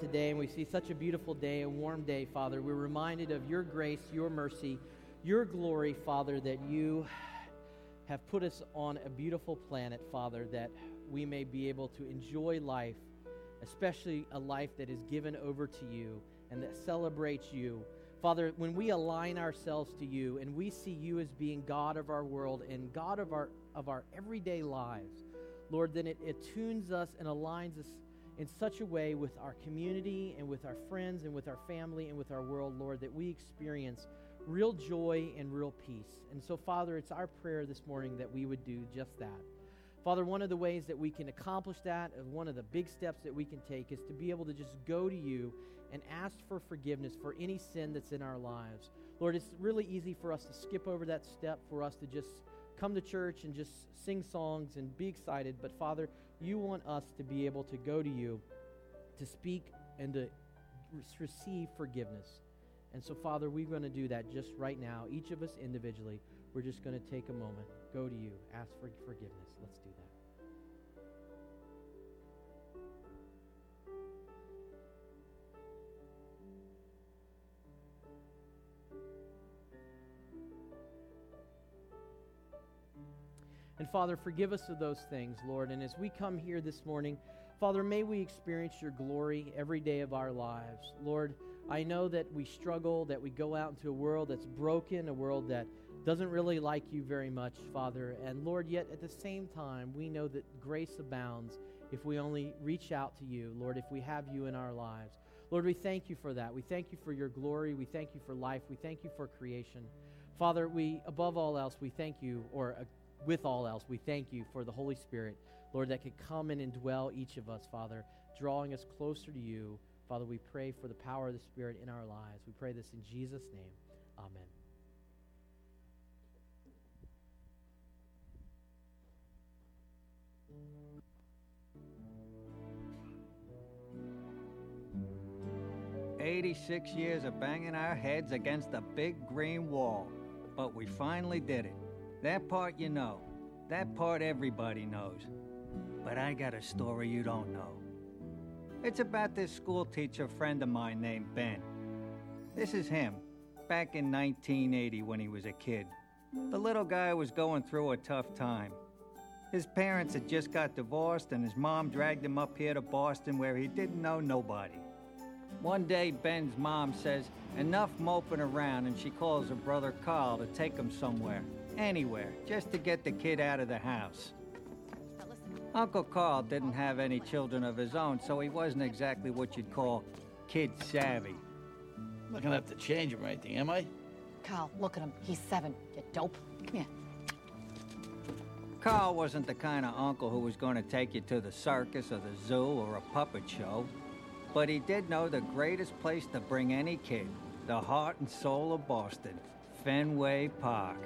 today and we see such a beautiful day, a warm day, Father, we're reminded of your grace, your mercy, your glory, Father, that you have put us on a beautiful planet, Father, that we may be able to enjoy life, especially a life that is given over to you and that celebrates you. Father, when we align ourselves to you and we see you as being God of our world and God of our, of our everyday lives, Lord, then it, it tunes us and aligns us in such a way with our community and with our friends and with our family and with our world, Lord, that we experience real joy and real peace. And so, Father, it's our prayer this morning that we would do just that. Father, one of the ways that we can accomplish that, uh, one of the big steps that we can take, is to be able to just go to you and ask for forgiveness for any sin that's in our lives. Lord, it's really easy for us to skip over that step, for us to just come to church and just sing songs and be excited. But Father, you want us to be able to go to you to speak and to receive forgiveness. And so, Father, we're going to do that just right now. Each of us individually, we're just going to take a moment, go to you, ask for forgiveness. Let's do that. And Father, forgive us of those things, Lord. And as we come here this morning, Father, may we experience your glory every day of our lives. Lord, I know that we struggle, that we go out into a world that's broken, a world that doesn't really like you very much, Father. And Lord, yet at the same time, we know that grace abounds if we only reach out to you, Lord, if we have you in our lives. Lord, we thank you for that. We thank you for your glory. We thank you for life. We thank you for creation. Father, we, above all else, we thank you, or with all else, we thank you for the Holy Spirit, Lord, that could come and indwell each of us, Father, drawing us closer to you. Father, we pray for the power of the Spirit in our lives. We pray this in Jesus' name. Amen. Eighty-six years of banging our heads against the big green wall, but we finally did it. That part you know. That part everybody knows. But I got a story you don't know. It's about this school teacher friend of mine named Ben. This is him, back in 1980 when he was a kid. The little guy was going through a tough time. His parents had just got divorced, and his mom dragged him up here to Boston where he didn't know nobody. One day, Ben's mom says, Enough moping around, and she calls her brother Carl to take him somewhere anywhere, just to get the kid out of the house. Uncle Carl didn't have any children of his own, so he wasn't exactly what you'd call kid savvy. I'm not gonna have to change him or anything, am I? Carl, look at him. He's seven. You dope. Come here. Carl wasn't the kind of uncle who was going to take you to the circus or the zoo or a puppet show. But he did know the greatest place to bring any kid, the heart and soul of Boston, Fenway Park.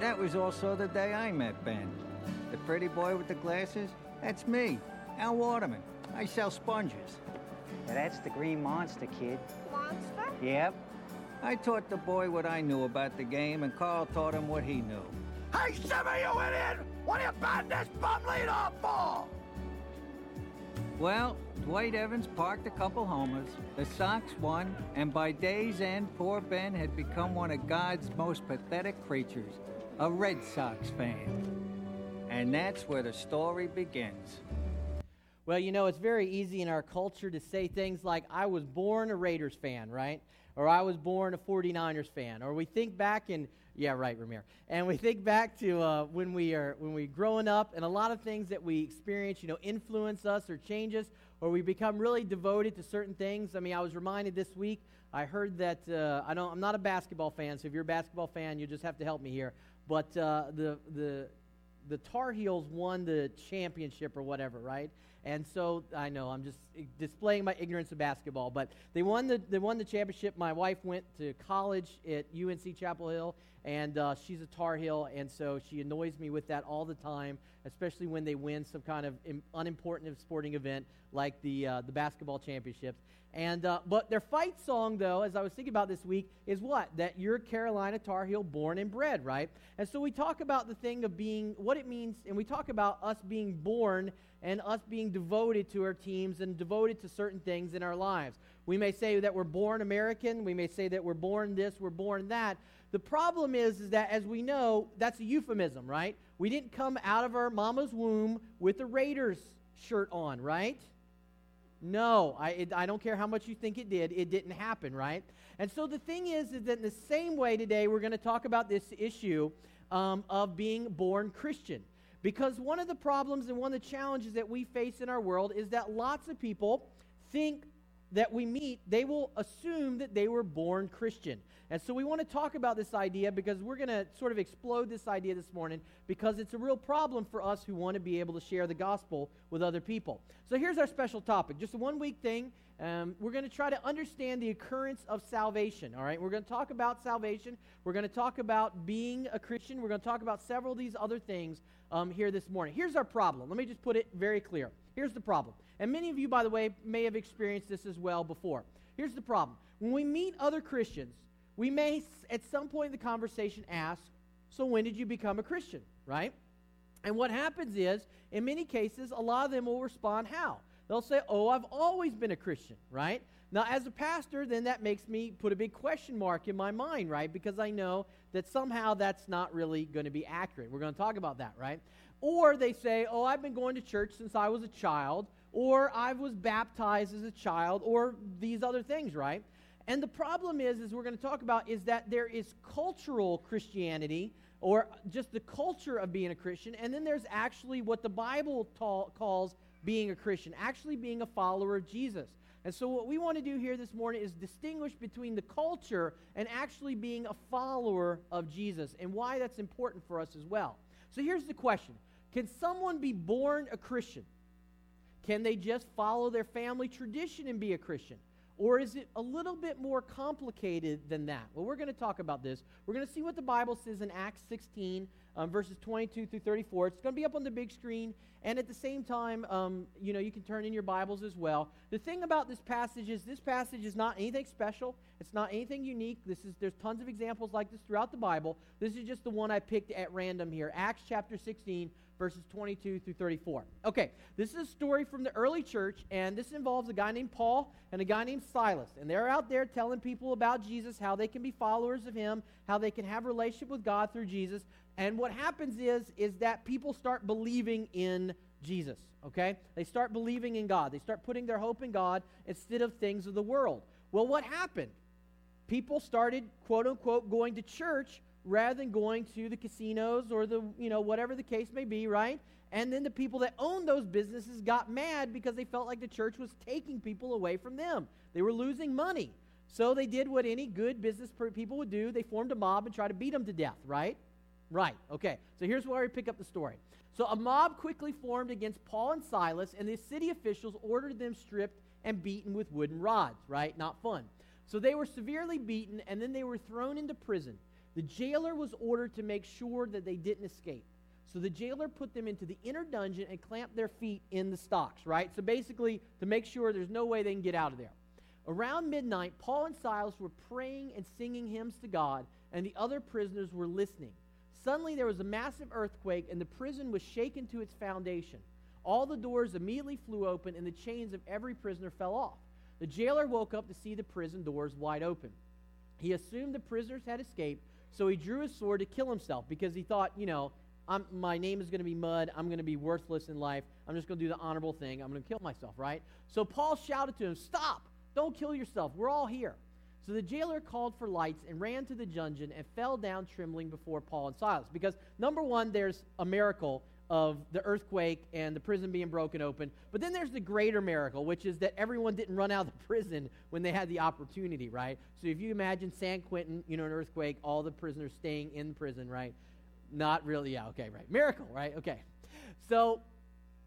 That was also the day I met Ben. The pretty boy with the glasses? That's me, Al Waterman. I sell sponges. Now that's the green monster, kid. Monster? Yep. I taught the boy what I knew about the game, and Carl taught him what he knew. Hey, Zimmy, you idiot! What are you batting this bum lead off for? Well, Dwight Evans parked a couple homers, the Sox won, and by day's end, poor Ben had become one of God's most pathetic creatures a Red Sox fan. And that's where the story begins. Well, you know, it's very easy in our culture to say things like, I was born a Raiders fan, right? Or I was born a 49ers fan. Or we think back and, yeah, right, Ramir. And we think back to uh, when we are when we growing up, and a lot of things that we experience, you know, influence us or change us, or we become really devoted to certain things. I mean, I was reminded this week, I heard that, uh, I don't, I'm not a basketball fan, so if you're a basketball fan, you just have to help me here. But uh, the, the, the Tar Heels won the championship or whatever, right? And so I know I'm just displaying my ignorance of basketball, but they won the they won the championship. My wife went to college at UNC Chapel Hill, and uh, she's a Tar Heel, and so she annoys me with that all the time, especially when they win some kind of Im- unimportant sporting event like the uh, the basketball championships. And uh, but their fight song, though, as I was thinking about this week, is what that you're Carolina Tar Heel born and bred, right? And so we talk about the thing of being what it means, and we talk about us being born and us being devoted to our teams and devoted to certain things in our lives. We may say that we're born American. We may say that we're born this, we're born that. The problem is, is that, as we know, that's a euphemism, right? We didn't come out of our mama's womb with the Raiders shirt on, right? No, I, it, I don't care how much you think it did. It didn't happen, right? And so the thing is, is that in the same way today, we're going to talk about this issue um, of being born Christian. Because one of the problems and one of the challenges that we face in our world is that lots of people think that we meet, they will assume that they were born Christian. And so we want to talk about this idea because we're going to sort of explode this idea this morning because it's a real problem for us who want to be able to share the gospel with other people. So here's our special topic just a one week thing. Um, we're going to try to understand the occurrence of salvation. All right, we're going to talk about salvation. We're going to talk about being a Christian. We're going to talk about several of these other things um, here this morning. Here's our problem. Let me just put it very clear. Here's the problem. And many of you, by the way, may have experienced this as well before. Here's the problem. When we meet other Christians, we may, at some point in the conversation, ask, So when did you become a Christian? Right? And what happens is, in many cases, a lot of them will respond how? They'll say, Oh, I've always been a Christian, right? Now, as a pastor, then that makes me put a big question mark in my mind, right? Because I know that somehow that's not really going to be accurate. We're going to talk about that, right? Or they say, Oh, I've been going to church since I was a child, or I was baptized as a child, or these other things, right? And the problem is, as we're going to talk about, is that there is cultural Christianity, or just the culture of being a Christian, and then there's actually what the Bible ta- calls being a Christian, actually being a follower of Jesus. And so, what we want to do here this morning is distinguish between the culture and actually being a follower of Jesus, and why that's important for us as well. So, here's the question Can someone be born a Christian? Can they just follow their family tradition and be a Christian? Or is it a little bit more complicated than that? Well, we're going to talk about this. We're going to see what the Bible says in Acts 16, um, verses 22 through 34. It's going to be up on the big screen. And at the same time, um, you know, you can turn in your Bibles as well. The thing about this passage is this passage is not anything special. It's not anything unique. This is there's tons of examples like this throughout the Bible. This is just the one I picked at random here. Acts chapter 16, verses 22 through 34. Okay, this is a story from the early church, and this involves a guy named Paul and a guy named Silas. And they're out there telling people about Jesus, how they can be followers of him, how they can have a relationship with God through Jesus. And what happens is, is that people start believing in Jesus, okay? They start believing in God. They start putting their hope in God instead of things of the world. Well, what happened? People started, quote unquote, going to church rather than going to the casinos or the, you know, whatever the case may be, right? And then the people that owned those businesses got mad because they felt like the church was taking people away from them. They were losing money. So they did what any good business people would do. They formed a mob and tried to beat them to death, right? Right. Okay. So here's where we pick up the story. So a mob quickly formed against Paul and Silas, and the city officials ordered them stripped and beaten with wooden rods, right? Not fun. So they were severely beaten, and then they were thrown into prison. The jailer was ordered to make sure that they didn't escape. So the jailer put them into the inner dungeon and clamped their feet in the stocks, right? So basically, to make sure there's no way they can get out of there. Around midnight, Paul and Silas were praying and singing hymns to God, and the other prisoners were listening. Suddenly, there was a massive earthquake, and the prison was shaken to its foundation. All the doors immediately flew open, and the chains of every prisoner fell off. The jailer woke up to see the prison doors wide open. He assumed the prisoners had escaped so he drew his sword to kill himself because he thought, you know, I'm, my name is going to be mud. I'm going to be worthless in life. I'm just going to do the honorable thing. I'm going to kill myself, right? So Paul shouted to him, Stop! Don't kill yourself. We're all here. So the jailer called for lights and ran to the dungeon and fell down trembling before Paul and Silas. Because, number one, there's a miracle of the earthquake and the prison being broken open. But then there's the greater miracle, which is that everyone didn't run out of the prison when they had the opportunity, right? So if you imagine San Quentin, you know, an earthquake, all the prisoners staying in prison, right? Not really, yeah, okay, right. Miracle, right? Okay. So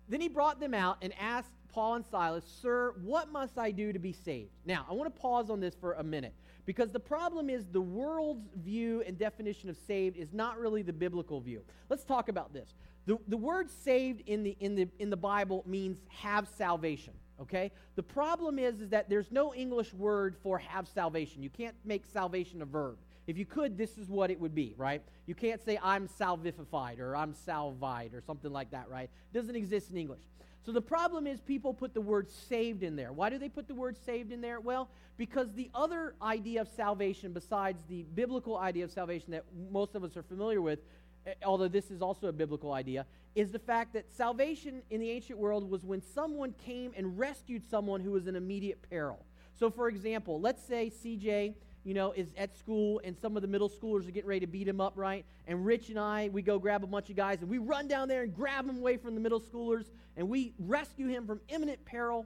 then he brought them out and asked Paul and Silas, Sir, what must I do to be saved? Now, I want to pause on this for a minute because the problem is the world's view and definition of saved is not really the biblical view. Let's talk about this. The, the word saved in the, in, the, in the Bible means have salvation, okay? The problem is, is that there's no English word for have salvation. You can't make salvation a verb. If you could, this is what it would be, right? You can't say I'm salvified or I'm salvied or something like that, right? It doesn't exist in English. So the problem is people put the word saved in there. Why do they put the word saved in there? Well, because the other idea of salvation, besides the biblical idea of salvation that most of us are familiar with, Eh, although this is also a biblical idea, is the fact that salvation in the ancient world was when someone came and rescued someone who was in immediate peril. So, for example, let's say CJ you know, is at school and some of the middle schoolers are getting ready to beat him up, right? And Rich and I, we go grab a bunch of guys and we run down there and grab him away from the middle schoolers and we rescue him from imminent peril.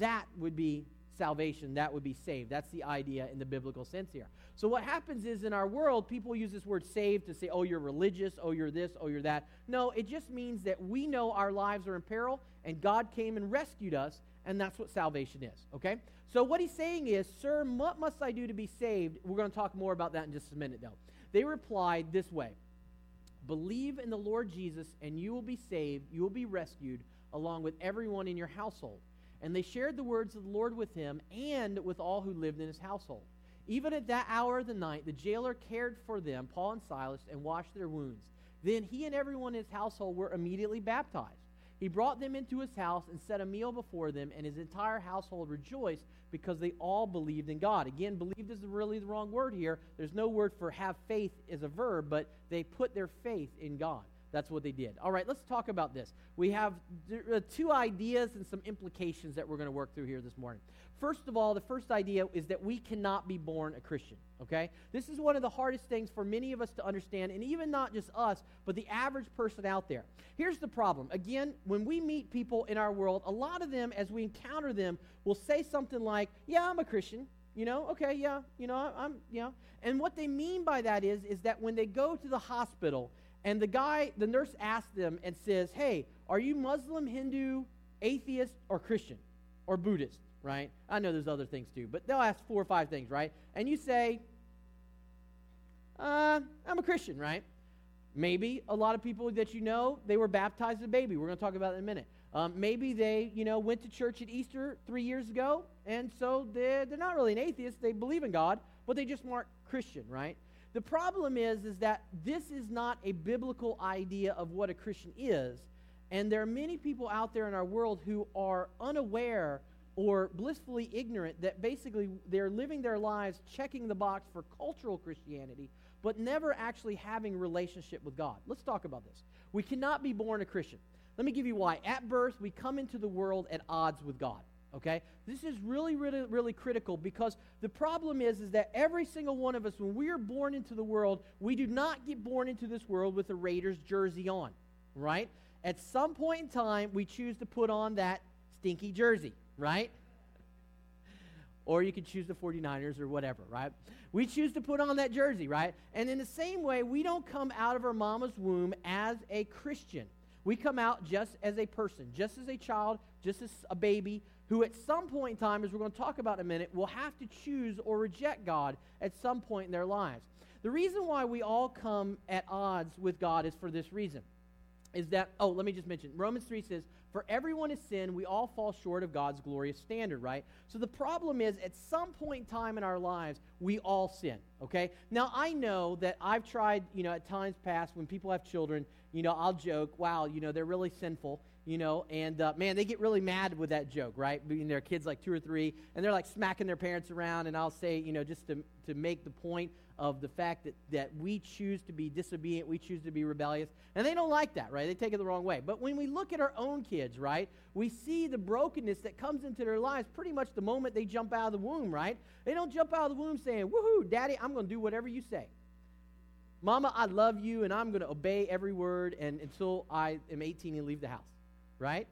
That would be salvation. That would be saved. That's the idea in the biblical sense here. So, what happens is in our world, people use this word saved to say, oh, you're religious, oh, you're this, oh, you're that. No, it just means that we know our lives are in peril and God came and rescued us, and that's what salvation is, okay? So what he's saying is, Sir, what must I do to be saved? We're going to talk more about that in just a minute, though. They replied this way Believe in the Lord Jesus, and you will be saved, you will be rescued, along with everyone in your household. And they shared the words of the Lord with him and with all who lived in his household. Even at that hour of the night, the jailer cared for them, Paul and Silas, and washed their wounds. Then he and everyone in his household were immediately baptized. He brought them into his house and set a meal before them, and his entire household rejoiced because they all believed in God. Again, believed is really the wrong word here. There's no word for have faith as a verb, but they put their faith in God. That's what they did. All right, let's talk about this. We have uh, two ideas and some implications that we're going to work through here this morning. First of all, the first idea is that we cannot be born a Christian, okay? This is one of the hardest things for many of us to understand, and even not just us, but the average person out there. Here's the problem. Again, when we meet people in our world, a lot of them, as we encounter them, will say something like, Yeah, I'm a Christian. You know, okay, yeah, you know, I'm, you know. And what they mean by that is, is that when they go to the hospital and the guy, the nurse asks them and says, Hey, are you Muslim, Hindu, atheist, or Christian, or Buddhist? right? I know there's other things too, but they'll ask four or five things, right? And you say, uh, I'm a Christian, right? Maybe a lot of people that you know, they were baptized as a baby. We're going to talk about that in a minute. Um, maybe they, you know, went to church at Easter three years ago, and so they're, they're not really an atheist. They believe in God, but they just weren't Christian, right? The problem is, is that this is not a biblical idea of what a Christian is, and there are many people out there in our world who are unaware or blissfully ignorant that basically they're living their lives checking the box for cultural Christianity, but never actually having relationship with God. Let's talk about this. We cannot be born a Christian. Let me give you why. At birth, we come into the world at odds with God. Okay? This is really, really, really critical because the problem is, is that every single one of us, when we are born into the world, we do not get born into this world with a Raiders jersey on. Right? At some point in time, we choose to put on that stinky jersey right? Or you could choose the 49ers or whatever, right? We choose to put on that jersey, right? And in the same way, we don't come out of our mama's womb as a Christian. We come out just as a person, just as a child, just as a baby, who at some point in time, as we're going to talk about in a minute, will have to choose or reject God at some point in their lives. The reason why we all come at odds with God is for this reason. Is that, oh, let me just mention, Romans 3 says, for everyone has sin, We all fall short of God's glorious standard, right? So the problem is, at some point in time in our lives, we all sin, okay? Now, I know that I've tried, you know, at times past when people have children, you know, I'll joke, wow, you know, they're really sinful, you know, and uh, man, they get really mad with that joke, right? Being their kids like two or three, and they're like smacking their parents around, and I'll say, you know, just to, to make the point of the fact that, that we choose to be disobedient, we choose to be rebellious. And they don't like that, right? They take it the wrong way. But when we look at our own kids, right, we see the brokenness that comes into their lives pretty much the moment they jump out of the womb, right? They don't jump out of the womb saying, Woohoo, daddy, I'm going to do whatever you say. Mama, I love you and I'm going to obey every word and until I am 18 and leave the house, right?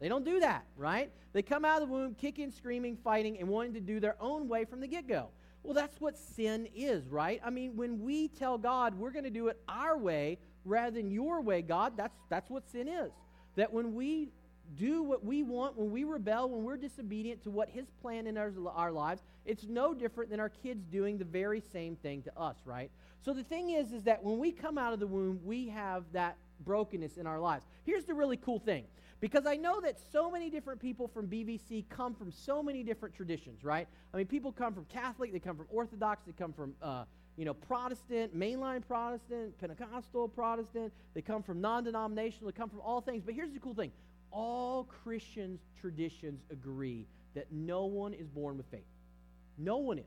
They don't do that, right? They come out of the womb kicking, screaming, fighting, and wanting to do their own way from the get go. Well, that's what sin is, right? I mean, when we tell God we're going to do it our way rather than your way, God, that's, that's what sin is. That when we do what we want, when we rebel, when we're disobedient to what His plan in our, our lives, it's no different than our kids doing the very same thing to us, right? So the thing is, is that when we come out of the womb, we have that brokenness in our lives. Here's the really cool thing Because I know that so many different people from BVC come from so many different traditions, right? I mean, people come from Catholic, they come from Orthodox, they come from, uh, you know, Protestant, mainline Protestant, Pentecostal Protestant, they come from non denominational, they come from all things. But here's the cool thing all Christian traditions agree that no one is born with faith. No one is.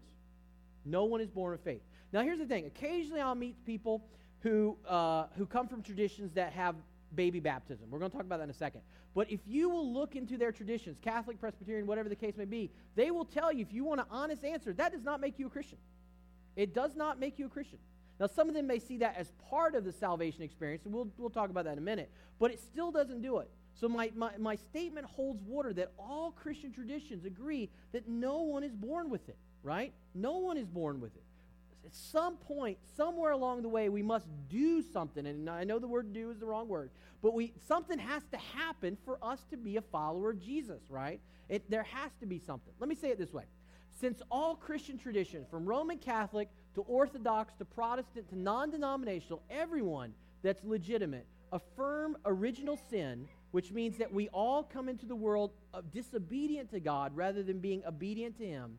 No one is born with faith. Now, here's the thing occasionally I'll meet people who, uh, who come from traditions that have baby baptism. We're going to talk about that in a second. But if you will look into their traditions, Catholic, Presbyterian, whatever the case may be, they will tell you, if you want an honest answer, that does not make you a Christian. It does not make you a Christian. Now, some of them may see that as part of the salvation experience, and we'll, we'll talk about that in a minute, but it still doesn't do it. So, my, my, my statement holds water that all Christian traditions agree that no one is born with it, right? No one is born with it at some point, somewhere along the way, we must do something. And I know the word do is the wrong word, but we something has to happen for us to be a follower of Jesus, right? It, there has to be something. Let me say it this way. Since all Christian traditions, from Roman Catholic to Orthodox to Protestant to non denominational, everyone that's legitimate, affirm original sin, which means that we all come into the world disobedient to God rather than being obedient to Him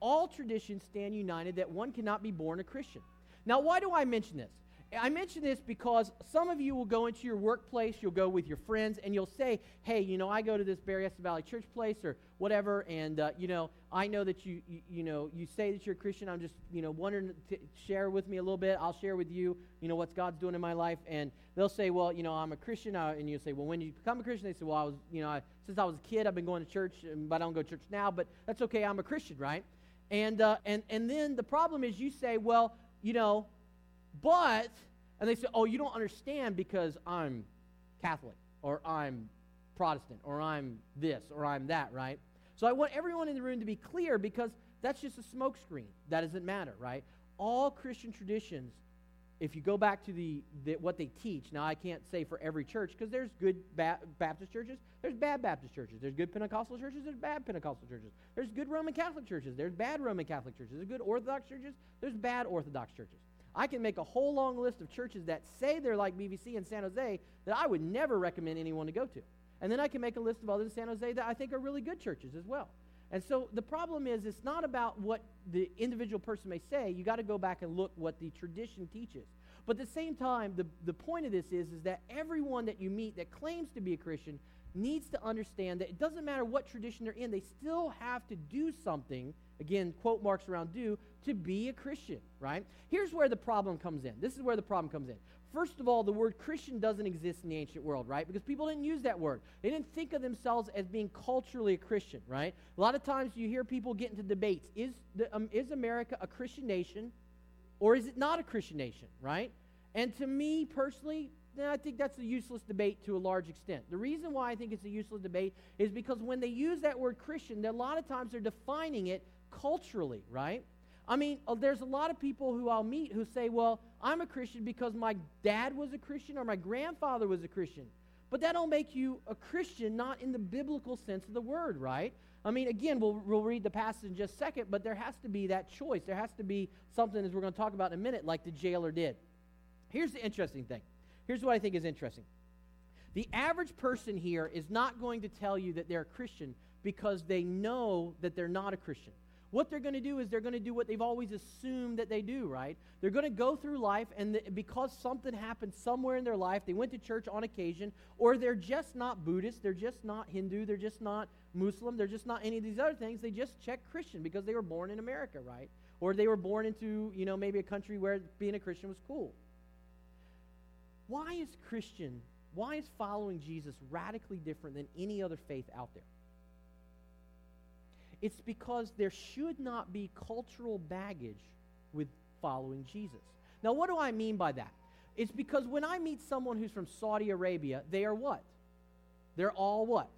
all traditions stand united that one cannot be born a Christian. Now, why do I mention this? I mention this because some of you will go into your workplace, you'll go with your friends, and you'll say, hey, you know, I go to this Berryessa Valley Church place or whatever, and, uh, you know, I know that you, you, you, know, you say that you're a Christian. I'm just, you know, wondering to share with me a little bit. I'll share with you, you know, what God's doing in my life. And they'll say, well, you know, I'm a Christian. Uh, and you'll say, well, when did you become a Christian? They say, well, I was, you know, I, since I was a kid, I've been going to church, but I don't go to church now, but that's okay. I'm a Christian, right? And, uh, and, and then the problem is you say, well, you know, but, and they say, oh, you don't understand because I'm Catholic or I'm Protestant or I'm this or I'm that, right? So I want everyone in the room to be clear because that's just a smokescreen. That doesn't matter, right? All Christian traditions if you go back to the, the, what they teach, now I can't say for every church because there's good ba- Baptist churches, there's bad Baptist churches, there's good Pentecostal churches, there's bad Pentecostal churches, there's good Roman Catholic churches, there's bad Roman Catholic churches, there's good Orthodox churches, there's bad Orthodox churches. I can make a whole long list of churches that say they're like BVC in San Jose that I would never recommend anyone to go to. And then I can make a list of others in San Jose that I think are really good churches as well. And so the problem is, it's not about what the individual person may say. You got to go back and look what the tradition teaches. But at the same time, the, the point of this is, is that everyone that you meet that claims to be a Christian needs to understand that it doesn't matter what tradition they're in, they still have to do something, again, quote marks around do, to be a Christian, right? Here's where the problem comes in. This is where the problem comes in. First of all, the word Christian doesn't exist in the ancient world, right? Because people didn't use that word. They didn't think of themselves as being culturally a Christian, right? A lot of times you hear people get into debates. Is, the, um, is America a Christian nation or is it not a Christian nation, right? And to me personally, I think that's a useless debate to a large extent. The reason why I think it's a useless debate is because when they use that word Christian, a lot of times they're defining it culturally, right? I mean, uh, there's a lot of people who I'll meet who say, well, I'm a Christian because my dad was a Christian or my grandfather was a Christian. But that don't make you a Christian, not in the biblical sense of the word, right? I mean, again, we'll, we'll read the passage in just a second, but there has to be that choice. There has to be something, as we're going to talk about in a minute, like the jailer did. Here's the interesting thing. Here's what I think is interesting. The average person here is not going to tell you that they're a Christian because they know that they're not a Christian. What they're going to do is they're going to do what they've always assumed that they do, right? They're going to go through life, and the, because something happened somewhere in their life, they went to church on occasion, or they're just not Buddhist, they're just not Hindu, they're just not Muslim, they're just not any of these other things. They just check Christian because they were born in America, right? Or they were born into, you know, maybe a country where being a Christian was cool. Why is Christian, why is following Jesus radically different than any other faith out there? It's because there should not be cultural baggage with following Jesus. Now, what do I mean by that? It's because when I meet someone who's from Saudi Arabia, they are what? They're all what?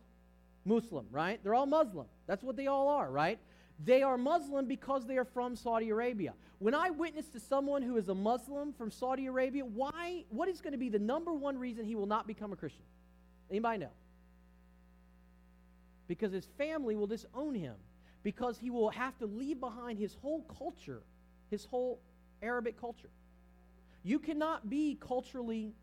Muslim, right? They're all Muslim. That's what they all are, right? They are Muslim because they are from Saudi Arabia. When I witness to someone who is a Muslim from Saudi Arabia, why what is going to be the number one reason he will not become a Christian? Anybody know? Because his family will disown him because he will have to leave behind his whole culture, his whole Arabic culture. You cannot be culturally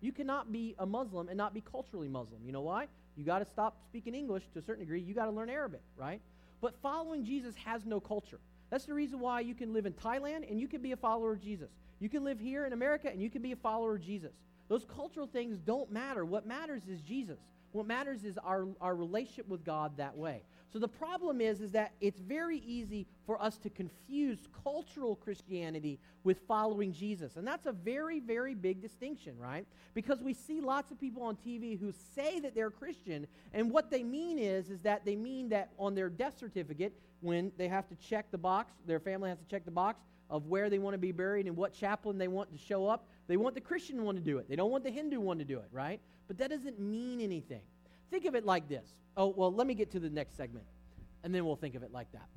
you cannot be a Muslim and not be culturally Muslim. You know why? You got to stop speaking English to a certain degree. You got to learn Arabic, right? But following Jesus has no culture. That's the reason why you can live in Thailand and you can be a follower of Jesus. You can live here in America and you can be a follower of Jesus. Those cultural things don't matter. What matters is Jesus. What matters is our, our relationship with God that way. So the problem is, is that it's very easy for us to confuse cultural Christianity with following Jesus. And that's a very, very big distinction, right? Because we see lots of people on TV who say that they're Christian, and what they mean is, is that they mean that on their death certificate, when they have to check the box, their family has to check the box of where they want to be buried and what chaplain they want to show up, they want the Christian one to do it. They don't want the Hindu one to do it, right? But that doesn't mean anything. Think of it like this. Oh, well, let me get to the next segment, and then we'll think of it like that.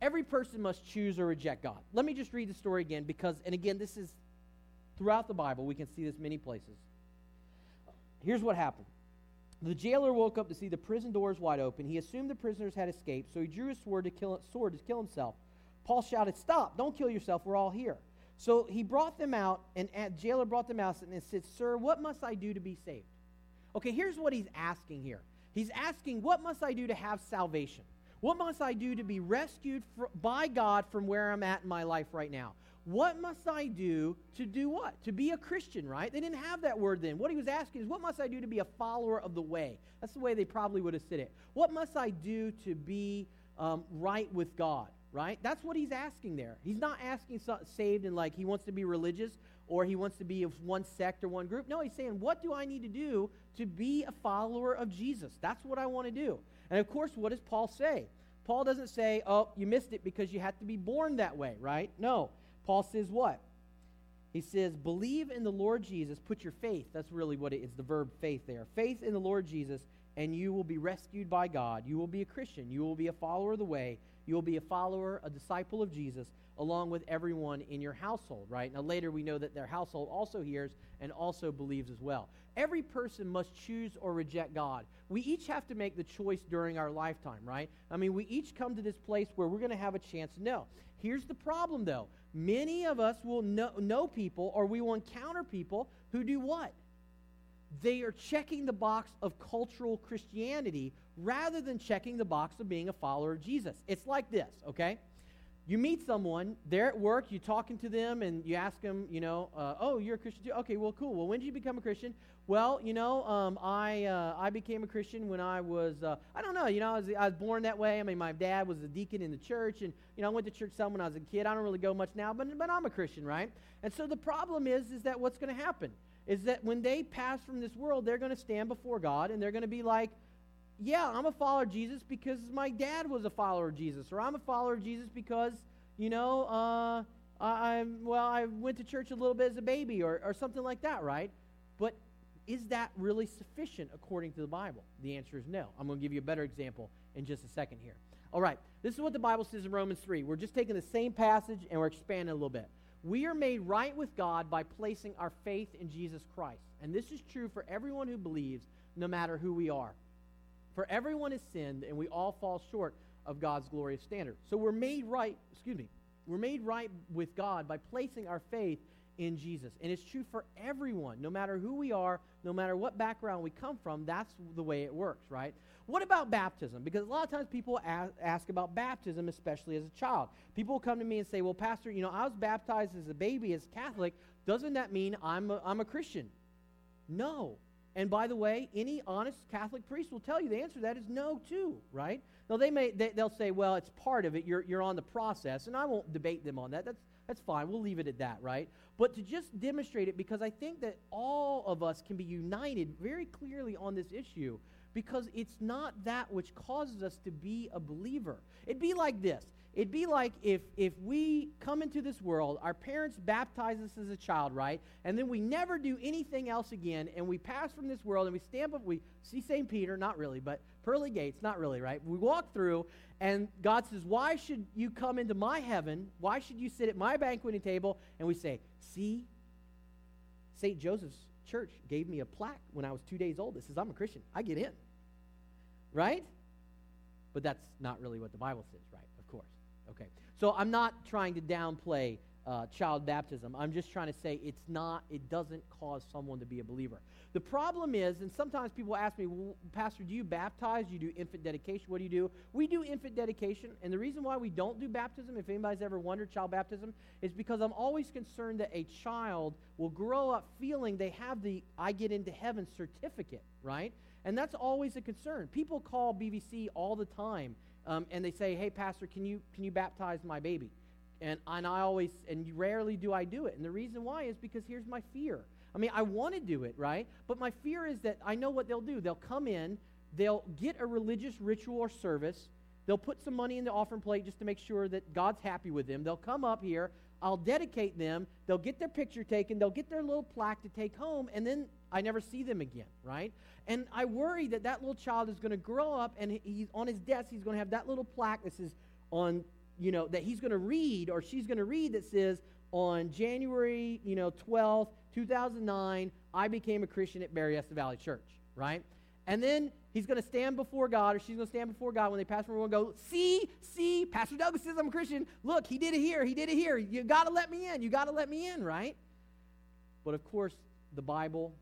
Every person must choose or reject God. Let me just read the story again because, and again, this is throughout the Bible. We can see this many places. Here's what happened. The jailer woke up to see the prison doors wide open. He assumed the prisoners had escaped, so he drew his sword to kill, sword to kill himself. Paul shouted, Stop, don't kill yourself, we're all here. So he brought them out, and the jailer brought them out and said, Sir, what must I do to be saved? Okay, here's what he's asking here. He's asking, What must I do to have salvation? What must I do to be rescued by God from where I'm at in my life right now? What must I do to do what? To be a Christian, right? They didn't have that word then. What he was asking is, What must I do to be a follower of the way? That's the way they probably would have said it. What must I do to be um, right with God, right? That's what he's asking there. He's not asking so- saved and like he wants to be religious or he wants to be of one sect or one group. No, he's saying, What do I need to do to be a follower of Jesus? That's what I want to do. And of course, what does Paul say? Paul doesn't say, Oh, you missed it because you had to be born that way, right? No. Paul says what? He says, Believe in the Lord Jesus, put your faith. That's really what it is, the verb faith there. Faith in the Lord Jesus, and you will be rescued by God. You will be a Christian. You will be a follower of the way. You will be a follower, a disciple of Jesus, along with everyone in your household, right? Now, later we know that their household also hears and also believes as well. Every person must choose or reject God. We each have to make the choice during our lifetime, right? I mean, we each come to this place where we're going to have a chance to know. Here's the problem, though. Many of us will know, know people or we will encounter people who do what? They are checking the box of cultural Christianity rather than checking the box of being a follower of Jesus. It's like this, okay? You meet someone, they're at work, you're talking to them, and you ask them, you know, uh, oh, you're a Christian too? Okay, well, cool. Well, when did you become a Christian? Well, you know, um, I, uh, I became a Christian when I was, uh, I don't know, you know, I was, I was born that way. I mean, my dad was a deacon in the church, and, you know, I went to church some when I was a kid. I don't really go much now, but, but I'm a Christian, right? And so the problem is, is that what's going to happen is that when they pass from this world, they're going to stand before God, and they're going to be like, yeah, I'm a follower of Jesus because my dad was a follower of Jesus, or I'm a follower of Jesus because, you know, uh, I, well, I went to church a little bit as a baby, or, or something like that, right? But is that really sufficient according to the Bible? The answer is no. I'm going to give you a better example in just a second here. All right, this is what the Bible says in Romans 3. We're just taking the same passage and we're expanding a little bit. We are made right with God by placing our faith in Jesus Christ. And this is true for everyone who believes, no matter who we are. For everyone has sinned, and we all fall short of God's glorious standard. So we're made right, excuse me, we're made right with God by placing our faith in Jesus. And it's true for everyone, no matter who we are, no matter what background we come from, that's the way it works, right? What about baptism? Because a lot of times people ask, about baptism, especially as a child. People come to me and say, Well, Pastor, you know, I was baptized as a baby, as Catholic. Doesn't that mean I'm a, I'm a Christian? No. And by the way, any honest Catholic priest will tell you the answer to that is no, too, right? Now, they may, they, they'll say, well, it's part of it. You're, you're on the process. And I won't debate them on that. That's, that's fine. We'll leave it at that, right? But to just demonstrate it, because I think that all of us can be united very clearly on this issue, because it's not that which causes us to be a believer. It'd be like this It'd be like if, if we come into this world, our parents baptize us as a child, right? And then we never do anything else again, and we pass from this world and we stamp up, we see St. Peter, not really, but pearly gates, not really, right? We walk through, and God says, Why should you come into my heaven? Why should you sit at my banqueting table? And we say, See, St. Joseph's church gave me a plaque when I was two days old that says I'm a Christian. I get in. Right? But that's not really what the Bible says, So I'm not trying to downplay uh, child baptism. I'm just trying to say it's not, it doesn't cause someone to be a believer. The problem is, and sometimes people ask me, well, Pastor, do you baptize? Do you do infant dedication? What do you do? We do infant dedication, and the reason why we don't do baptism, if anybody's ever wondered child baptism, is because I'm always concerned that a child will grow up feeling they have the I get into heaven certificate, right? And that's always a concern. People call BVC all the time, um, and they say, "Hey, Pastor, can you can you baptize my baby?" And and I always and rarely do I do it. And the reason why is because here's my fear. I mean, I want to do it, right? But my fear is that I know what they'll do. They'll come in, they'll get a religious ritual or service, they'll put some money in the offering plate just to make sure that God's happy with them. They'll come up here, I'll dedicate them, they'll get their picture taken, they'll get their little plaque to take home, and then I never see them again, right? And I worry that that little child is going to grow up and he's on his desk, he's going to have that little plaque that says on, you know, that he's going to read or she's going to read that says on January, you know, 12th, 2009, I became a Christian at Berryessa Valley Church, right? And then he's going to stand before God, or she's going to stand before God when they pass from and go, See, see, Pastor Douglas says I'm a Christian. Look, he did it here. He did it here. You got to let me in. You got to let me in, right? But of course, the Bible,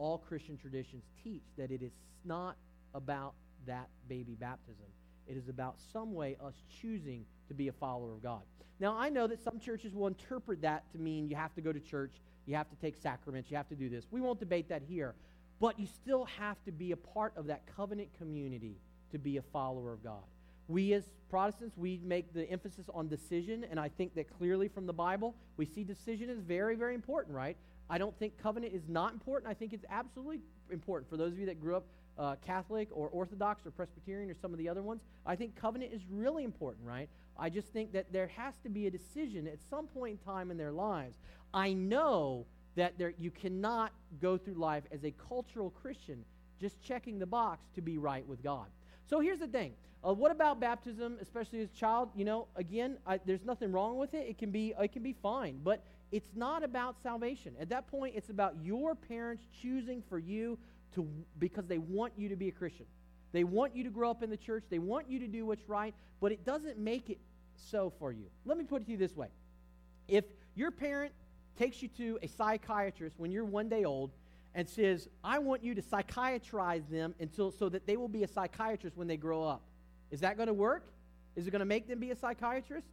all Christian traditions teach that it is not about that baby baptism. It is about some way us choosing to be a follower of God. Now, I know that some churches will interpret that to mean you have to go to church, you have to take sacraments, you have to do this. We won't debate that here. But you still have to be a part of that covenant community to be a follower of God. We as Protestants, we make the emphasis on decision, and I think that clearly from the Bible, we see decision is very, very important, right? I don't think covenant is not important. I think it's absolutely important. For those of you that grew up uh, Catholic or Orthodox or Presbyterian or some of the other ones, I think covenant is really important, right? I just think that there has to be a decision at some point in time in their lives. I know that there, you cannot go through life as a cultural Christian just checking the box to be right with God. So here's the thing. Uh, what about baptism, especially as a child? You know, again, I, there's nothing wrong with it. It can be, it can be fine, but it's not about salvation. At that point, it's about your parents choosing for you to because they want you to be a Christian. They want you to grow up in the church. They want you to do what's right, but it doesn't make it so for you. Let me put it to you this way. If your parent takes you to a psychiatrist when you're one day old and says, I want you to psychiatrize them until so that they will be a psychiatrist when they grow up. Is that going to work? Is it going to make them be a psychiatrist?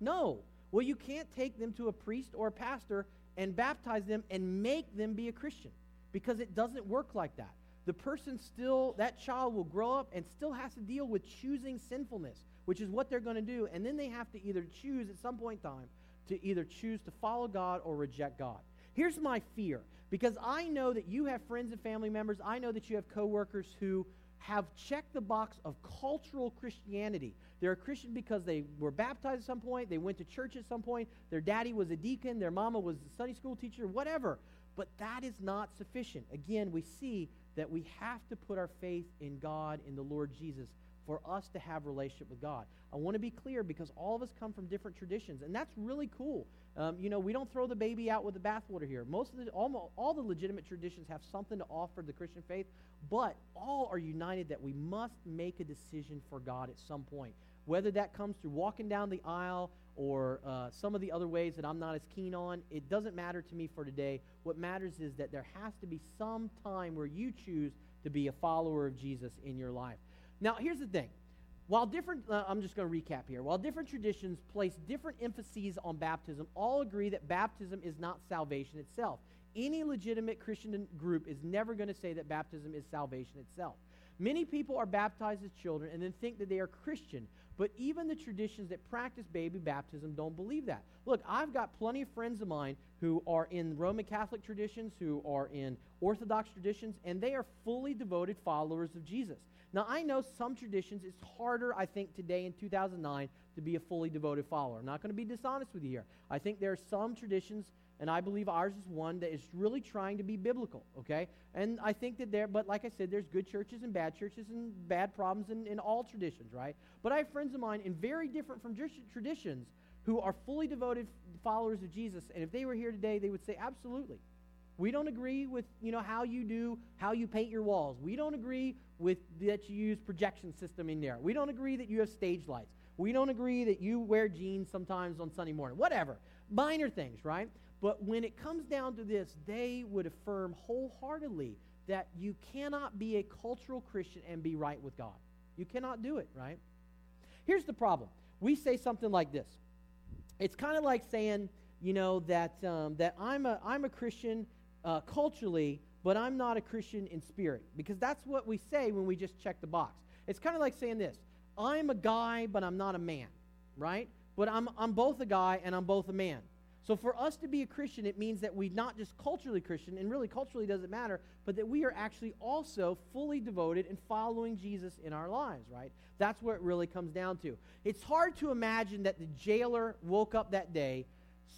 No. Well, you can't take them to a priest or a pastor and baptize them and make them be a Christian because it doesn't work like that. The person still, that child will grow up and still has to deal with choosing sinfulness, which is what they're going to do. And then they have to either choose at some point in time to either choose to follow God or reject God. Here's my fear because I know that you have friends and family members, I know that you have coworkers who have checked the box of cultural Christianity. They're a Christian because they were baptized at some point, they went to church at some point, their daddy was a deacon, their mama was a Sunday school teacher, whatever. But that is not sufficient. Again, we see that we have to put our faith in God, in the Lord Jesus, for us to have relationship with God. I want to be clear because all of us come from different traditions, and that's really cool. Um, you know, we don't throw the baby out with the bathwater here. Most of the almost, all the legitimate traditions have something to offer the Christian faith, but all are united that we must make a decision for God at some point. Whether that comes through walking down the aisle or uh, some of the other ways that I'm not as keen on, it doesn't matter to me for today. What matters is that there has to be some time where you choose to be a follower of Jesus in your life. Now, here's the thing. While different, uh, I'm just going to recap here. While different traditions place different emphases on baptism, all agree that baptism is not salvation itself. Any legitimate Christian group is never going to say that baptism is salvation itself. Many people are baptized as children and then think that they are Christian, but even the traditions that practice baby baptism don't believe that. Look, I've got plenty of friends of mine who are in Roman Catholic traditions, who are in Orthodox traditions, and they are fully devoted followers of Jesus. Now, I know some traditions, it's harder, I think, today in 2009 to be a fully devoted follower. I'm not going to be dishonest with you here. I think there are some traditions, and I believe ours is one that is really trying to be biblical, okay? And I think that there, but like I said, there's good churches and bad churches and bad problems in, in all traditions, right? But I have friends of mine in very different from traditions who are fully devoted followers of Jesus, and if they were here today, they would say, absolutely. We don't agree with, you know, how you do, how you paint your walls. We don't agree with that you use projection system in there. We don't agree that you have stage lights. We don't agree that you wear jeans sometimes on Sunday morning. Whatever. minor things, right? But when it comes down to this, they would affirm wholeheartedly that you cannot be a cultural Christian and be right with God. You cannot do it, right? Here's the problem. We say something like this. It's kind of like saying, you know, that, um, that I'm, a, I'm a Christian uh, culturally, but I'm not a Christian in spirit. Because that's what we say when we just check the box. It's kind of like saying this I'm a guy, but I'm not a man, right? But I'm, I'm both a guy and I'm both a man. So for us to be a Christian, it means that we not just culturally Christian, and really culturally doesn't matter, but that we are actually also fully devoted and following Jesus in our lives, right? That's what it really comes down to. It's hard to imagine that the jailer woke up that day,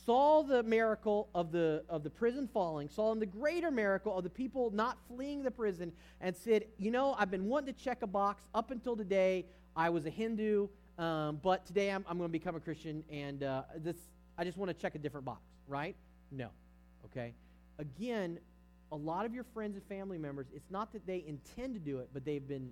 saw the miracle of the of the prison falling, saw the greater miracle of the people not fleeing the prison, and said, "You know, I've been wanting to check a box up until today. I was a Hindu, um, but today I'm, I'm going to become a Christian, and uh, this I just want to check a different box, right? No. Okay? Again, a lot of your friends and family members, it's not that they intend to do it, but they've been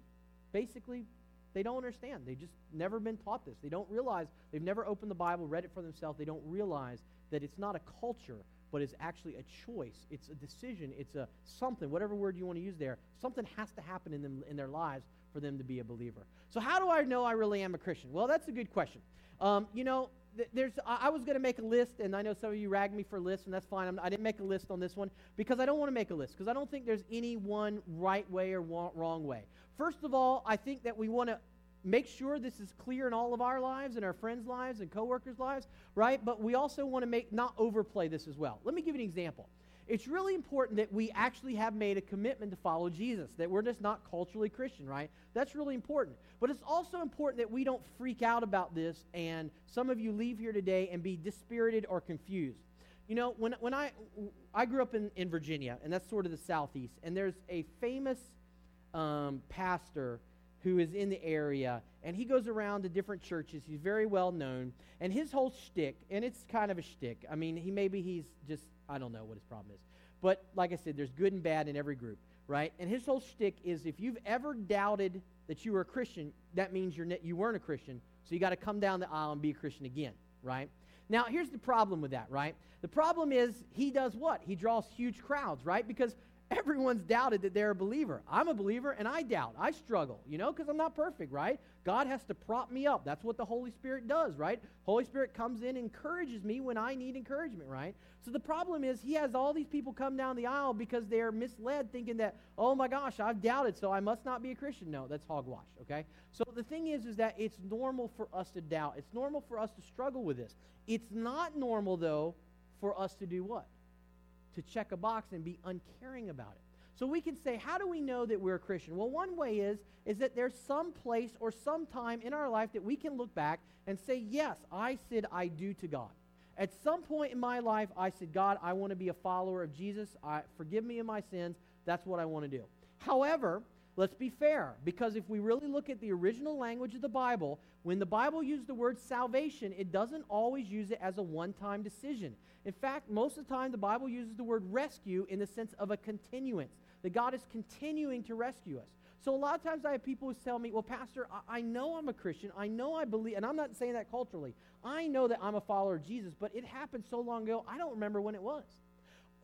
basically, they don't understand. They've just never been taught this. They don't realize, they've never opened the Bible, read it for themselves. They don't realize that it's not a culture, but it's actually a choice. It's a decision. It's a something, whatever word you want to use there. Something has to happen in, them, in their lives for them to be a believer. So, how do I know I really am a Christian? Well, that's a good question. Um, you know, there's I was going to make a list, and I know some of you ragged me for lists, and that's fine. I'm, I did not make a list on this one because I don't want to make a list because I don't think there's any one right way or wrong way. First of all, I think that we want to make sure this is clear in all of our lives and our friends' lives and coworkers' lives, right? But we also want to make not overplay this as well. Let me give you an example it's really important that we actually have made a commitment to follow Jesus, that we're just not culturally Christian, right? That's really important. But it's also important that we don't freak out about this and some of you leave here today and be dispirited or confused. You know, when, when I, I grew up in, in Virginia, and that's sort of the southeast, and there's a famous um, pastor who is in the area, and he goes around to different churches. He's very well known, and his whole shtick, and it's kind of a shtick. I mean, he maybe he's just I don't know what his problem is. But like I said, there's good and bad in every group, right? And his whole shtick is if you've ever doubted that you were a Christian, that means you're you weren't a Christian. So you got to come down the aisle and be a Christian again, right? Now, here's the problem with that, right? The problem is he does what? He draws huge crowds, right? Because everyone's doubted that they're a believer. I'm a believer and I doubt. I struggle, you know, because I'm not perfect, right? God has to prop me up. That's what the Holy Spirit does, right? Holy Spirit comes in, encourages me when I need encouragement, right? So the problem is he has all these people come down the aisle because they're misled thinking that, oh my gosh, I've doubted, so I must not be a Christian. No, that's hogwash, okay? So the thing is, is that it's normal for us to doubt. It's normal for us to struggle with this. It's not normal, though, for us to do what? To check a box and be uncaring about it. So we can say, how do we know that we're a Christian? Well, one way is is that there's some place or some time in our life that we can look back and say, yes, I said I do to God. At some point in my life, I said, God, I want to be a follower of Jesus. I, forgive me of my sins. That's what I want to do. However, let's be fair, because if we really look at the original language of the Bible, when the Bible uses the word salvation, it doesn't always use it as a one time decision. In fact, most of the time, the Bible uses the word rescue in the sense of a continuance, that God is continuing to rescue us. So a lot of times I have people who tell me, well, Pastor, I, I, know I'm a Christian. I know I believe, and I'm not saying that culturally. I know that I'm a follower of Jesus, but it happened so long ago, I don't remember when it was.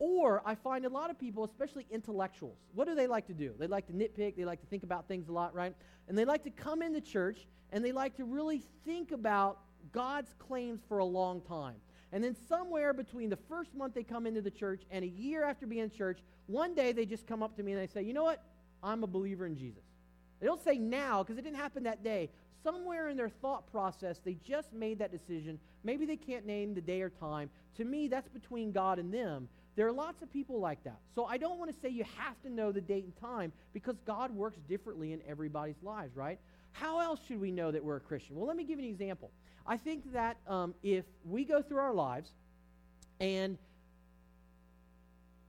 Or I find a lot of people, especially intellectuals, what do they like to do? They like to nitpick, they like to think about things a lot, right? And they like to come into church and they like to really think about God's claims for a long time. And then somewhere between the first month they come into the church and a year after being in church, one day they just come up to me and they say, you know what? I'm a believer in Jesus. They don't say now because it didn't happen that day. Somewhere in their thought process, they just made that decision. Maybe they can't name the day or time. To me, that's between God and them. There are lots of people like that. So I don't want to say you have to know the date and time because God works differently in everybody's lives, right? How else should we know that we're a Christian? Well, let me give you an example. I think that um, if we go through our lives and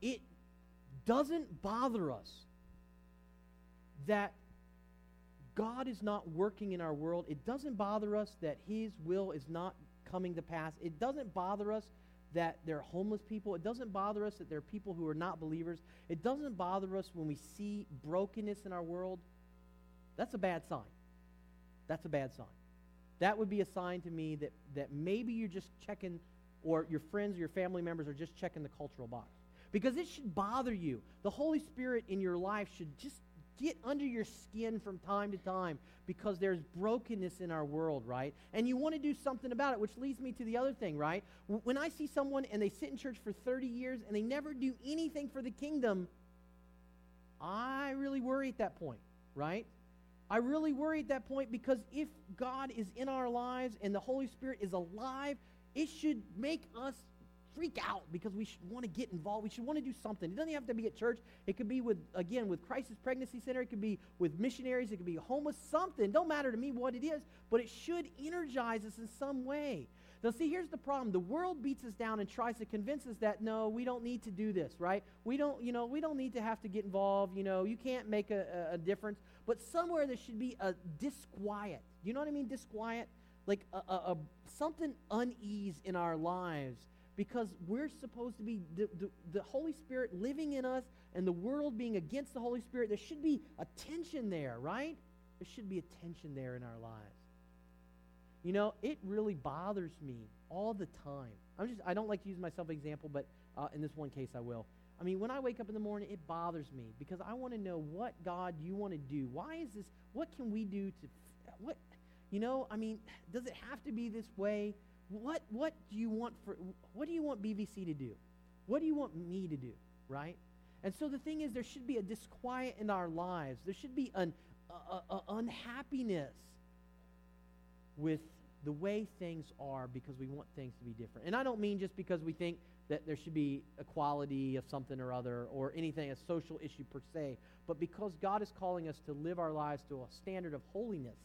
it doesn't bother us that God is not working in our world. It doesn't bother us that His will is not coming to pass. It doesn't bother us that there are homeless people. It doesn't bother us that there are people who are not believers. It doesn't bother us when we see brokenness in our world. That's a bad sign. That's a bad sign. That would be a sign to me that, that maybe you're just checking or your friends or your family members are just checking the cultural box. Because it should bother you. The Holy Spirit in your life should just get under your skin from time to time because there's brokenness in our world, right? And you want to do something about it, which leads me to the other thing, right? When I see someone and they sit in church for 30 years and they never do anything for the kingdom, I really worry at that point, right? I really worry at that point because if God is in our lives and the Holy Spirit is alive, it should make us freak out because we should want to get involved. We should want to do something. It doesn't have to be at church. It could be with, again, with Crisis Pregnancy Center. It could be with missionaries. It could be homeless, something. Don't matter to me what it is, but it should energize us in some way. Now, see, here's the problem. The world beats us down and tries to convince us that, no, we don't need to do this, right? We don't, you know, we don't need to have to get involved. You know, you can't make a, a, difference. But somewhere there should be a disquiet. You know what I mean, disquiet? Like a, a, a something unease in our lives because we're supposed to be the, the, the, Holy Spirit living in us and the world being against the Holy Spirit. There should be a tension there, right? There should be a tension there in our lives. You know, it really bothers me all the time. I'm just I don't like to use myself example, but uh, in this one case I will. I mean, when I wake up in the morning, it bothers me because I want to know what God you want to do. Why is this? What can we do to what? You know, I mean, does it have to be this way? What, what do you want for, what do you want BBC to do? What do you want me to do, right? And so the thing is, there should be a disquiet in our lives. There should be an unhappiness with the way things are because we want things to be different. And I don't mean just because we think that there should be equality of something or other or anything, a social issue per se, but because God is calling us to live our lives to a standard of holiness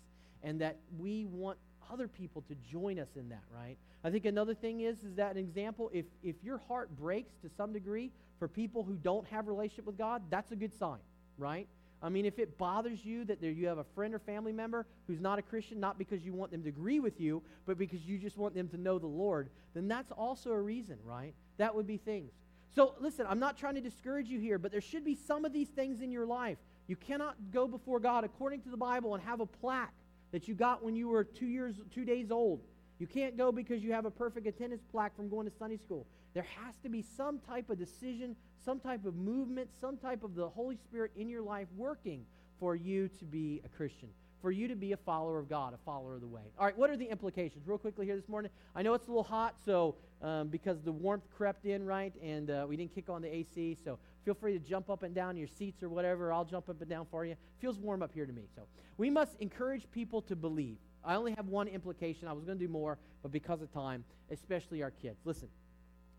and that we want other people to join us in that, right? I think another thing is is that an example if if your heart breaks to some degree for people who don't have relationship with God, that's a good sign, right? I mean, if it bothers you that there, you have a friend or family member who's not a Christian, not because you want them to agree with you, but because you just want them to know the Lord, then that's also a reason, right? That would be things. So, listen, I'm not trying to discourage you here, but there should be some of these things in your life. You cannot go before God according to the Bible and have a plaque that you got when you were two years, two days old. You can't go because you have a perfect attendance plaque from going to Sunday school. There has to be some type of decision, some type of movement, some type of the Holy Spirit in your life working for you to be a Christian, for you to be a follower of God, a follower of the way. All right, what are the implications? Real quickly here this morning. I know it's a little hot, so um, because the warmth crept in, right, and uh, we didn't kick on the AC, so Feel free to jump up and down your seats or whatever. I'll jump up and down for you. Feels warm up here to me. So we must encourage people to believe. I only have one implication. I was going to do more, but because of time, especially our kids. Listen,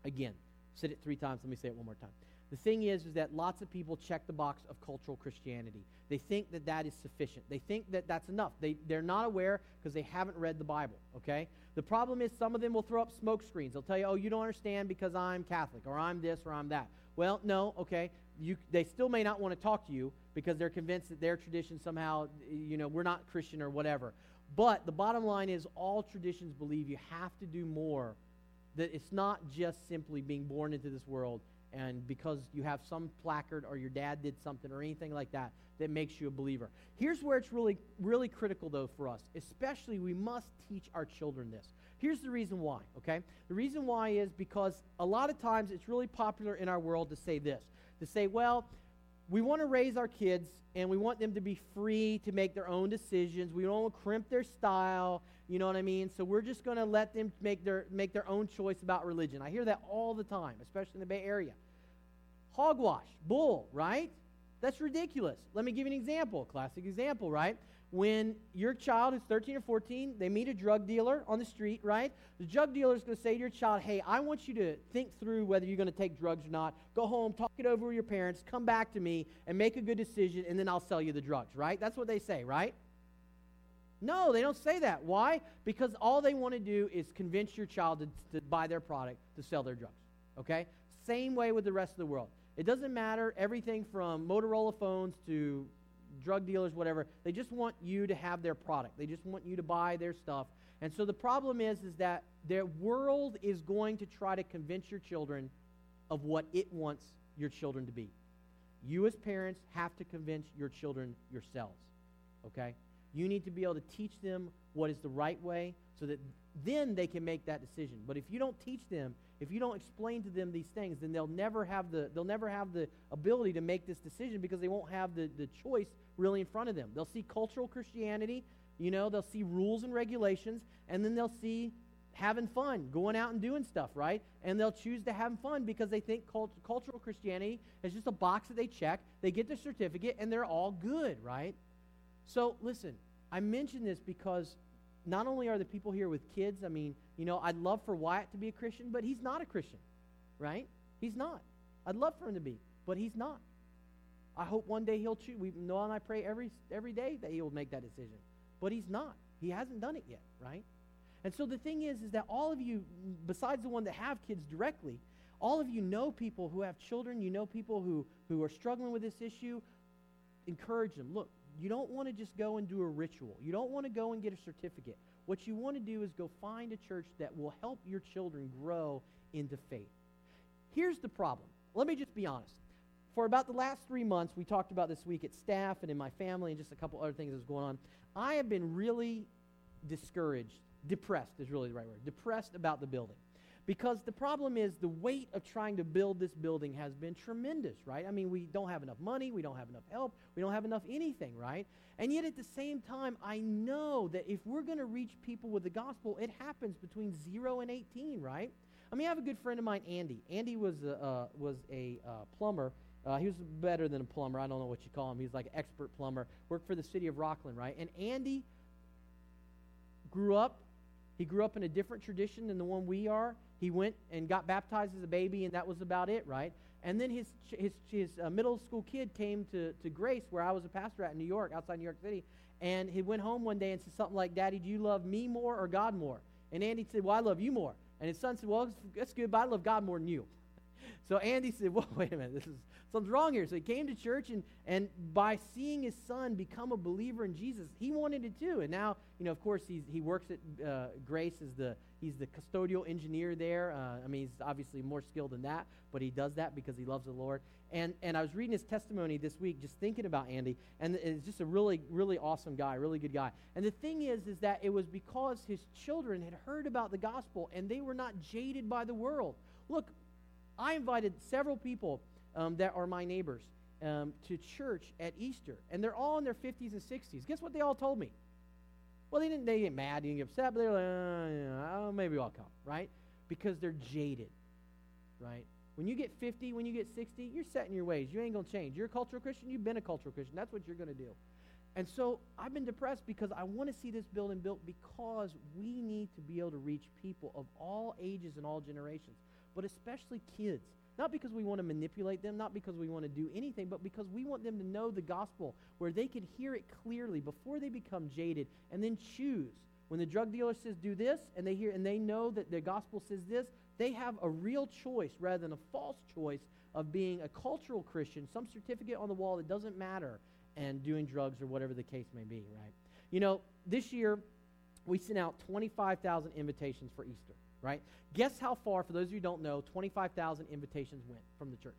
again, said it three times. Let me say it one more time. The thing is, is that lots of people check the box of cultural Christianity. They think that that is sufficient. They think that that's enough. They, they're not aware because they haven't read the Bible, okay? The problem is some of them will throw up smoke screens. They'll tell you, oh, you don't understand because I'm Catholic, or I'm this, or I'm that. Well, no, okay. You, they still may not want to talk to you because they're convinced that their tradition somehow, you know, we're not Christian or whatever. But the bottom line is all traditions believe you have to do more. That it's not just simply being born into this world and because you have some placard or your dad did something or anything like that that makes you a believer. Here's where it's really really critical though for us. Especially we must teach our children this. Here's the reason why, okay? The reason why is because a lot of times it's really popular in our world to say this to say, well, we want to raise our kids and we want them to be free to make their own decisions. We don't want to crimp their style, you know what I mean? So we're just going to let them make their, make their own choice about religion. I hear that all the time, especially in the Bay Area. Hogwash, bull, right? That's ridiculous. Let me give you an example, classic example, right? When your child who's 13 or 14, they meet a drug dealer on the street, right? The drug dealer is going to say to your child, hey, I want you to think through whether you're going to take drugs or not. Go home, talk it over with your parents, come back to me, and make a good decision, and then I'll sell you the drugs, right? That's what they say, right? No, they don't say that. Why? Because all they want to do is convince your child to, to buy their product to sell their drugs, okay? Same way with the rest of the world. It doesn't matter everything from Motorola phones to drug dealers, whatever. They just want you to have their product. They just want you to buy their stuff. And so the problem is, is that their world is going to try to convince your children of what it wants your children to be. You as parents have to convince your children yourselves. Okay? You need to be able to teach them what is the right way so that then they can make that decision. But if you don't teach them, if you don't explain to them these things, then they'll never have the they'll never have the ability to make this decision because they won't have the, the choice really in front of them. They'll see cultural Christianity, you know, they'll see rules and regulations, and then they'll see having fun, going out and doing stuff, right? And they'll choose to have fun because they think cult- cultural Christianity is just a box that they check, they get their certificate, and they're all good, right? So listen, I mention this because not only are the people here with kids, I mean, you know, I'd love for Wyatt to be a Christian, but he's not a Christian, right? He's not. I'd love for him to be, but he's not. I hope one day he'll choose. We Noah and I pray every every day that he will make that decision, but he's not. He hasn't done it yet, right? And so the thing is, is that all of you, besides the one that have kids directly, all of you know people who have children. You know people who who are struggling with this issue. Encourage them. Look, you don't want to just go and do a ritual. You don't want to go and get a certificate. What you want to do is go find a church that will help your children grow into faith. Here's the problem. Let me just be honest. For about the last three months, we talked about this week at staff and in my family and just a couple other things that was going on. I have been really discouraged, depressed is really the right word, depressed about the building. Because the problem is the weight of trying to build this building has been tremendous, right? I mean, we don't have enough money, we don't have enough help, we don't have enough anything, right? And yet at the same time, I know that if we're going to reach people with the gospel, it happens between 0 and 18, right? I mean, I have a good friend of mine, Andy. Andy was a, uh, was a uh, plumber. Uh, he was better than a plumber. I don't know what you call him. He's like an expert plumber. Worked for the city of Rockland, right? And Andy grew up. He grew up in a different tradition than the one we are. He went and got baptized as a baby, and that was about it, right? And then his, his, his uh, middle school kid came to, to Grace, where I was a pastor at in New York, outside New York City. And he went home one day and said something like, Daddy, do you love me more or God more? And Andy said, Well, I love you more. And his son said, Well, that's good, but I love God more than you. So Andy said, Well, wait a minute, this is something's wrong here. So he came to church, and, and by seeing his son become a believer in Jesus, he wanted it too. And now, you know, of course, he's, he works at uh, Grace as the he's the custodial engineer there. Uh, I mean, he's obviously more skilled than that, but he does that because he loves the Lord. And and I was reading his testimony this week, just thinking about Andy, and it's just a really really awesome guy, really good guy. And the thing is, is that it was because his children had heard about the gospel and they were not jaded by the world. Look, I invited several people um, that are my neighbors um, to church at Easter, and they're all in their 50s and 60s. Guess what they all told me? Well, they didn't they get mad, they didn't get upset, but they're like, uh, yeah, maybe I'll come, right? Because they're jaded, right? When you get 50, when you get 60, you're set in your ways. You ain't going to change. You're a cultural Christian, you've been a cultural Christian. That's what you're going to do. And so I've been depressed because I want to see this building built because we need to be able to reach people of all ages and all generations, but especially kids. Not because we want to manipulate them, not because we want to do anything, but because we want them to know the gospel where they can hear it clearly before they become jaded and then choose. When the drug dealer says do this and they hear and they know that the gospel says this, they have a real choice rather than a false choice of being a cultural Christian, some certificate on the wall that doesn't matter, and doing drugs or whatever the case may be, right? You know, this year we sent out 25,000 invitations for Easter right? Guess how far, for those of you who don't know, 25,000 invitations went from the church?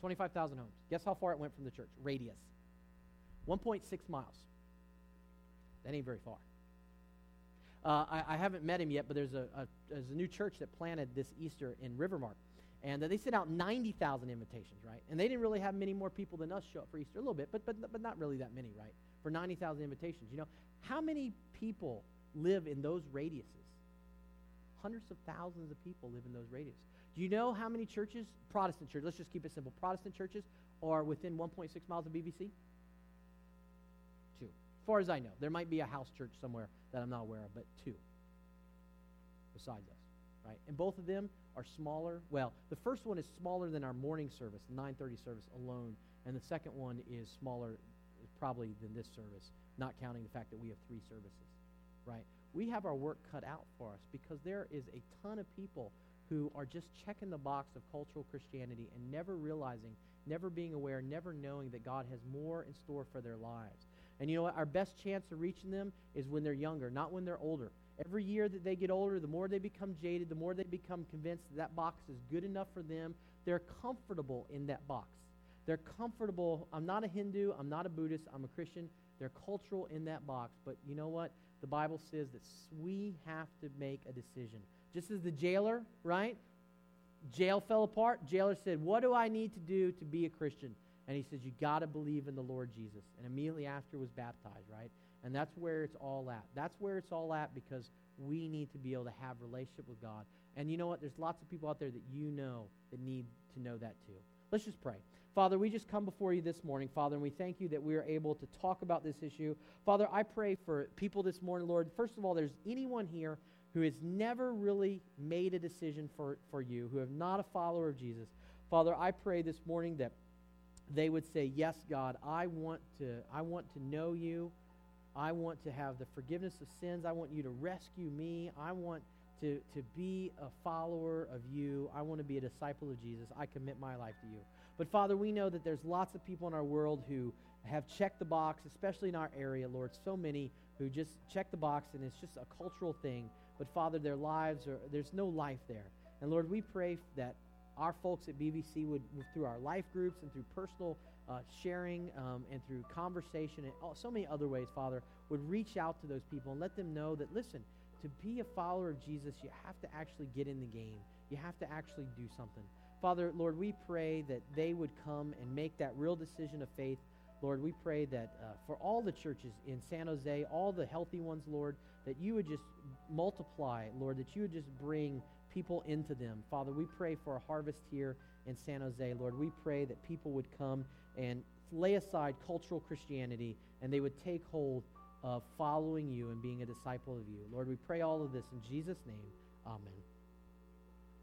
25,000 homes. Guess how far it went from the church? Radius. 1.6 miles. That ain't very far. Uh, I, I, haven't met him yet, but there's a, a, there's a new church that planted this Easter in Rivermark. And they sent out 90,000 invitations, right? And they didn't really have many more people than us show up for Easter, a little bit, but, but, but not really that many, right? For 90,000 invitations. You know, how many people live in those radiuses? Hundreds of thousands of people live in those radius. Do you know how many churches, Protestant churches, let's just keep it simple, Protestant churches are within 1.6 miles of BBC? Two. As far as I know. There might be a house church somewhere that I'm not aware of, but two besides us, right? And both of them are smaller. Well, the first one is smaller than our morning service, 9:30 service alone, and the second one is smaller probably than this service, not counting the fact that we have three services, right? We have our work cut out for us because there is a ton of people who are just checking the box of cultural Christianity and never realizing, never being aware, never knowing that God has more in store for their lives. And you know what? Our best chance of reaching them is when they're younger, not when they're older. Every year that they get older, the more they become jaded, the more they become convinced that, that box is good enough for them. They're comfortable in that box. They're comfortable. I'm not a Hindu. I'm not a Buddhist. I'm a Christian. They're cultural in that box. But you know what? The Bible says that we have to make a decision. Just as the jailer, right? Jail fell apart. Jailer said, What do I need to do to be a Christian? And he says, You got to believe in the Lord Jesus. And immediately after was baptized, right? And that's where it's all at. That's where it's all at because we need to be able to have relationship with God. And you know what? There's lots of people out there that you know that need to know that too. Let's just pray. Father, we just come before you this morning, Father, and we thank you that we are able to talk about this issue. Father, I pray for people this morning, Lord. First of all, there's anyone here who has never really made a decision for, for you, who have not a follower of Jesus. Father, I pray this morning that they would say, Yes, God, I want to, I want to know you. I want to have the forgiveness of sins. I want you to rescue me. I want to, to be a follower of you. I want to be a disciple of Jesus. I commit my life to you. But Father, we know that there's lots of people in our world who have checked the box, especially in our area, Lord. So many who just check the box and it's just a cultural thing. But Father, their lives are, there's no life there. And Lord, we pray that our folks at BBC would, through our life groups and through personal uh, sharing um, and through conversation and all, so many other ways, Father, would reach out to those people and let them know that, listen, to be a follower of Jesus, you have to actually get in the game. You have to actually do something. Father, Lord, we pray that they would come and make that real decision of faith. Lord, we pray that uh, for all the churches in San Jose, all the healthy ones, Lord, that you would just multiply, Lord, that you would just bring people into them. Father, we pray for a harvest here in San Jose. Lord, we pray that people would come and lay aside cultural Christianity and they would take hold of following you and being a disciple of you. Lord, we pray all of this in Jesus' name. Amen.